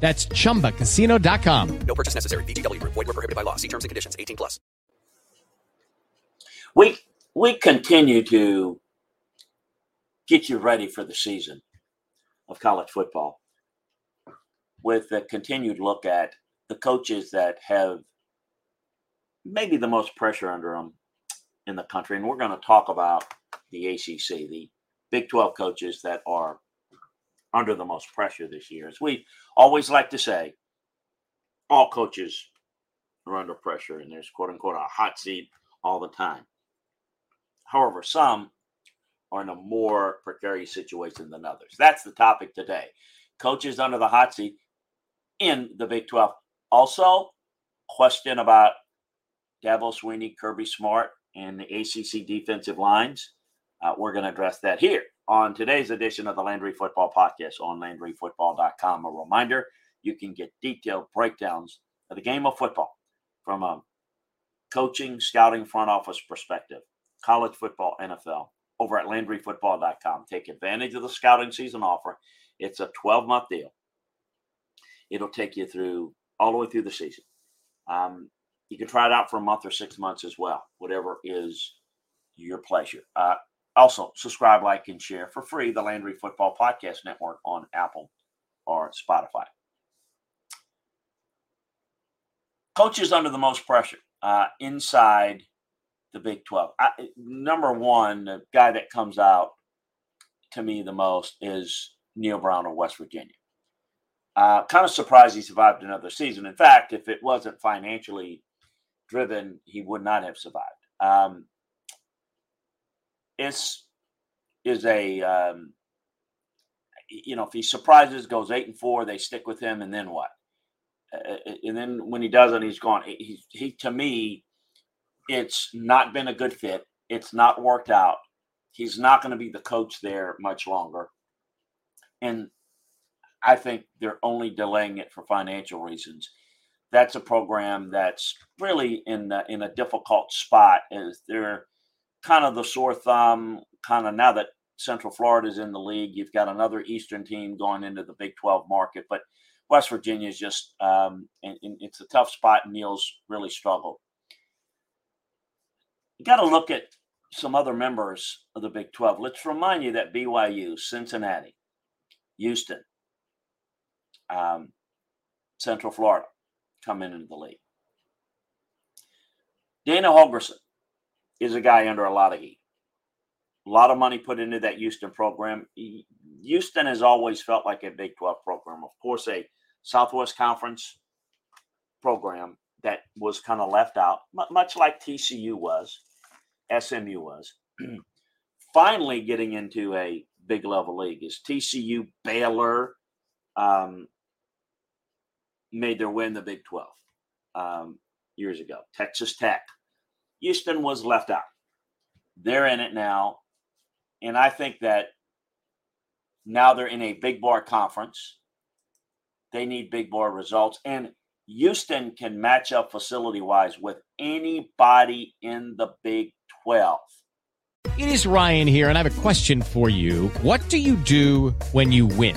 That's chumbacasino.com. No purchase necessary. VGW. Void were prohibited by law. See terms and conditions. 18 plus. We we continue to get you ready for the season of college football with a continued look at the coaches that have maybe the most pressure under them in the country. And we're going to talk about the ACC, the Big 12 coaches that are under the most pressure this year. As we always like to say, all coaches are under pressure and there's quote unquote a hot seat all the time. However, some are in a more precarious situation than others. That's the topic today. Coaches under the hot seat in the Big 12. Also, question about Dabo Swinney, Kirby Smart, and the ACC defensive lines. Uh, we're going to address that here on today's edition of the Landry Football Podcast on LandryFootball.com. A reminder you can get detailed breakdowns of the game of football from a coaching, scouting, front office perspective, college football, NFL, over at LandryFootball.com. Take advantage of the scouting season offer. It's a 12 month deal. It'll take you through all the way through the season. Um, you can try it out for a month or six months as well, whatever is your pleasure. Uh, also, subscribe, like, and share for free the Landry Football Podcast Network on Apple or Spotify. Coaches under the most pressure uh, inside the Big 12. I, number one, the guy that comes out to me the most is Neal Brown of West Virginia. Uh, kind of surprised he survived another season. In fact, if it wasn't financially driven, he would not have survived. Um, is is a um, you know if he surprises goes eight and four they stick with him and then what? Uh, uh and then when he doesn't he's gone. He, he to me it's not been a good fit. It's not worked out. He's not going to be the coach there much longer. And i think they're only delaying it for financial reasons. That's a program that's really in the, in a difficult spot as they're kind of the sore thumb, kind of now that Central Florida is in the league, you've got another Eastern team going into the Big 12 market. But West Virginia is just, um, and, it's a tough spot, and really struggled. You got to look at some other members of the Big 12. Let's remind you that BYU, Cincinnati, Houston, um, Central Florida come into the league. Dana Holgorsen is a guy under a lot of heat. A lot of money put into that Houston program. Houston has always felt like a Big 12 program. Of course, a Southwest Conference program that was kind of left out, much like TCU was, SMU was. Finally, getting into a big level league is TCU, Baylor um, made their way in the Big 12 um, years ago. Texas Tech, Houston was left out. They're in it now. And I think that now they're in a big bar conference. They need big bar results. And Houston can match up facility wise with anybody in the Big 12. It is Ryan here, and I have a question for you. What do you do when you win?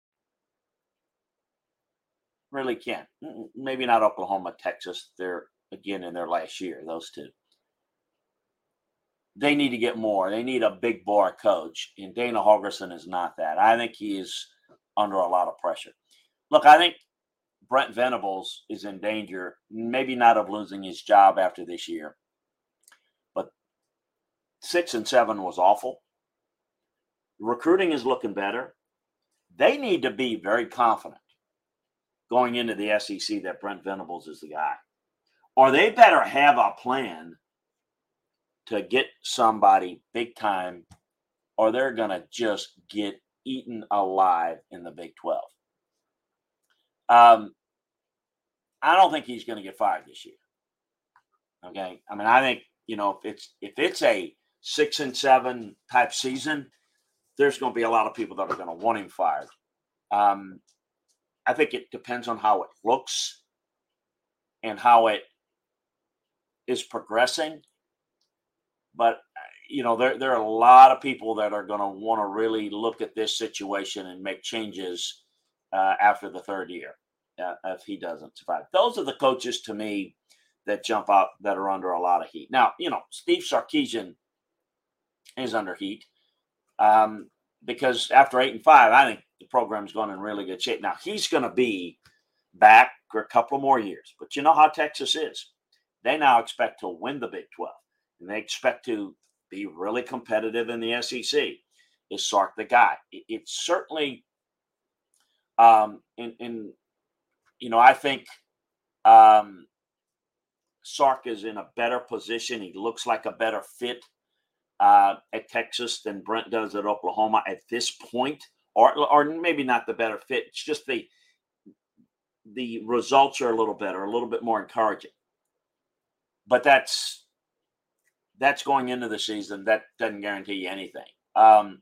Really can't. Mm, Maybe not Oklahoma, Texas. They're again in their last year. Those two. They need to get more. They need a big bar coach, and Dana Holgorsen is not that. I think he is under a lot of pressure. Look, I think Brent Venables is in danger, maybe not of losing his job after this year, but six and seven was awful. Recruiting is looking better. They need to be very confident going into the SEC that Brent Venables is the guy. Or they better have a plan to get somebody big time, or they're going to just get eaten alive in the Big 12. Um, I don't think he's going to get fired this year. Okay, I mean, I think you know if it's if it's a six and seven type season, there's going to be a lot of people that are going to want him fired. Um, I think it depends on how it looks and how it is progressing. But you know, there there are a lot of people that are going to want to really look at this situation and make changes uh, after the third year uh, if he doesn't survive. Those are the coaches to me that jump out that are under a lot of heat. Now, you know, Steve Sarkisian is under heat um, because after eight and five, I think the program's going in really good shape. Now he's going to be back for a couple more years, but you know how Texas is. They now expect to win the Big 12 and they expect to be really competitive in the SEC. Is Sark the guy? It, it's certainly, um, in, in, you know, I think um, Sark is in a better position. He looks like a better fit uh, at Texas than Brent does at Oklahoma at this point, or or maybe not the better fit. It's just the the results are a little better, a little bit more encouraging. But that's that's going into the season. That doesn't guarantee you anything. Um,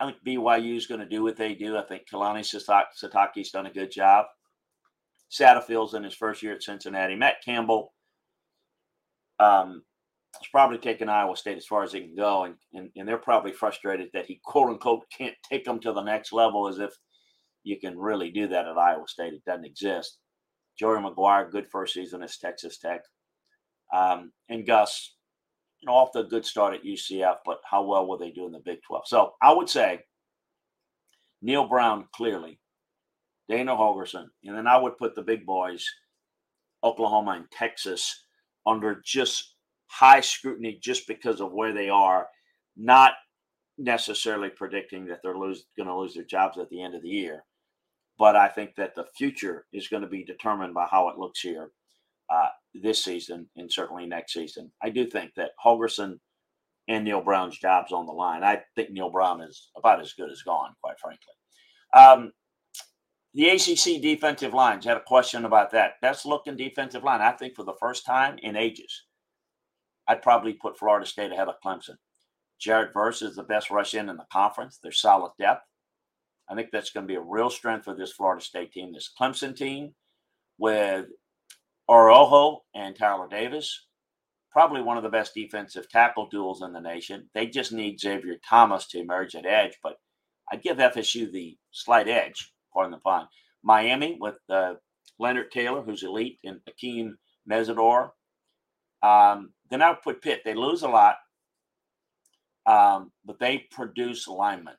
I think BYU is going to do what they do. I think Kalani Sitake's done a good job. Satterfield's in his first year at Cincinnati. Matt Campbell um, has probably taken Iowa State as far as he can go, and, and, and they're probably frustrated that he quote unquote can't take them to the next level as if you can really do that at Iowa State. It doesn't exist. Joey McGuire, good first season as Texas Tech. Um, and Gus, you know, off a good start at UCF, but how well will they do in the Big 12? So I would say Neal Brown clearly, Dana Holgorsen, and then I would put the big boys, Oklahoma and Texas, under just high scrutiny just because of where they are, not necessarily predicting that they're lose, going to lose their jobs at the end of the year. But I think that the future is going to be determined by how it looks here uh, this season and certainly next season. I do think that Holgorsen and Neal Brown's job's on the line. I think Neal Brown is about as good as gone, quite frankly. Um, the ACC defensive lines had a question about that. Best looking defensive line, I think, for the first time in ages. I'd probably put Florida State ahead of Clemson. Jared Verse is the best rush in in the conference. They're solid depth. I think that's going to be a real strength for this Florida State team. This Clemson team with Araujo and Tyler Davis, probably one of the best defensive tackle duels in the nation. They just need Xavier Thomas to emerge at edge, but I'd give FSU the slight edge, pardon the pun. Miami with uh, Leonard Taylor, who's elite, and Akeem Mesidor. Um, then I would put Pitt. They lose a lot, um, but they produce linemen.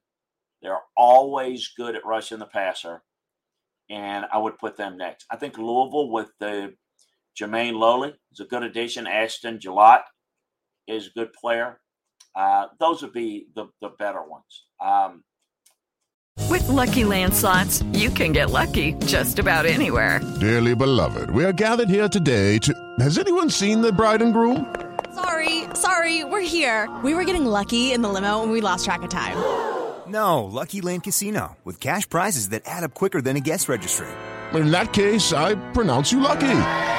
They're always good at rushing the passer, and I would put them next. I think Louisville with the Jermayne Lole is a good addition. Ashton Gillotte is a good player. Uh, those would be the, the better ones. Um, With Lucky Land slots, you can get lucky just about anywhere. Dearly beloved, we are gathered here today to. Has anyone seen the bride and groom? Sorry, sorry, we're here. We were getting lucky in the limo and we lost track of time. No, Lucky Land Casino, with cash prizes that add up quicker than a guest registry. In that case, I pronounce you lucky.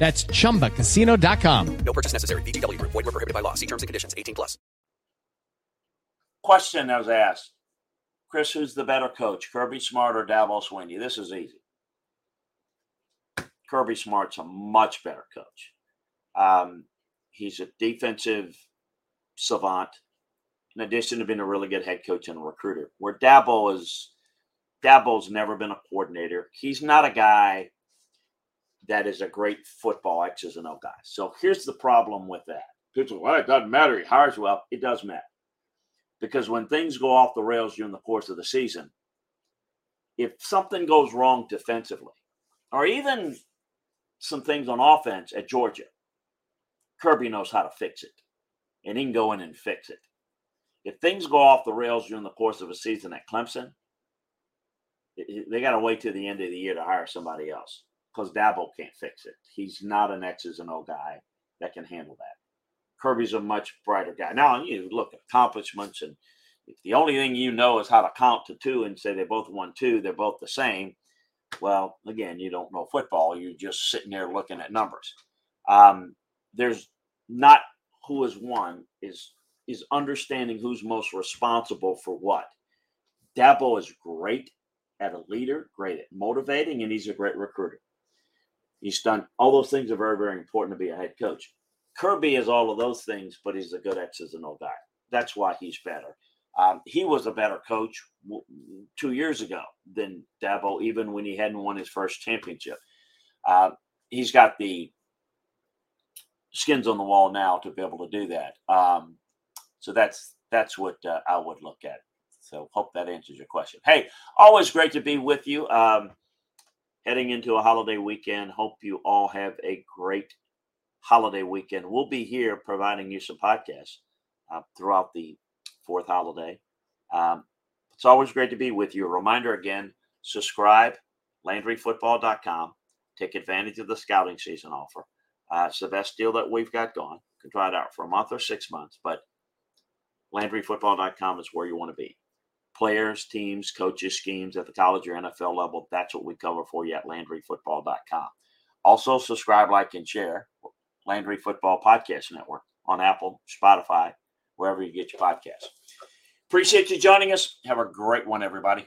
That's chumbacasino.com. No purchase necessary. VGW Group. Void were prohibited by law. See terms and conditions. 18 plus. question that was asked Chris, who's the better coach, Kirby Smart or Dabo Swinney? This is easy. Kirby Smart's a much better coach. Um, he's a defensive savant, in addition to being a really good head coach and a recruiter. Where Dabo is, Dabo's never been a coordinator. He's not a guy that is a great football X's and O guy. So here's the problem with that. People well, it doesn't matter. He hires well. It does matter. Because when things go off the rails during the course of the season, if something goes wrong defensively, or even some things on offense at Georgia, Kirby knows how to fix it. And he can go in and fix it. If things go off the rails during the course of a season at Clemson, they got to wait till the end of the year to hire somebody else because Dabo can't fix it. He's not an X's and O guy that can handle that. Kirby's a much brighter guy. Now, you look at accomplishments, and if the only thing you know is how to count to two and say they both won two, they're both the same. Well, again, you don't know football. You're just sitting there looking at numbers. Um, there's not who has won is is understanding who's most responsible for what. Dabo is great at a leader, great at motivating, and he's a great recruiter. He's done all those things are very, very important to be a head coach. Kirby is all of those things, but he's a good X's and O guy. That's why he's better. Um, he was a better coach w- two years ago than Dabo, even when he hadn't won his first championship. Uh, he's got the skins on the wall now to be able to do that. Um, so that's that's what uh, I would look at. So hope that answers your question. Hey, always great to be with you. Um, heading into a holiday weekend. Hope you all have a great holiday weekend. We'll be here providing you some podcasts uh, throughout the fourth holiday. Um, it's always great to be with you. A reminder again subscribe, LandryFootball.com. Take advantage of the scouting season offer. Uh, it's the best deal that we've got going. You can try it out for a month or six months, but LandryFootball.com is where you want to be. Players, teams, coaches, schemes at the college or NFL level. That's what we cover for you at LandryFootball.com. Also, subscribe, like, and share Landry Football Podcast Network on Apple, Spotify, wherever you get your podcasts. Appreciate you joining us. Have a great one, everybody.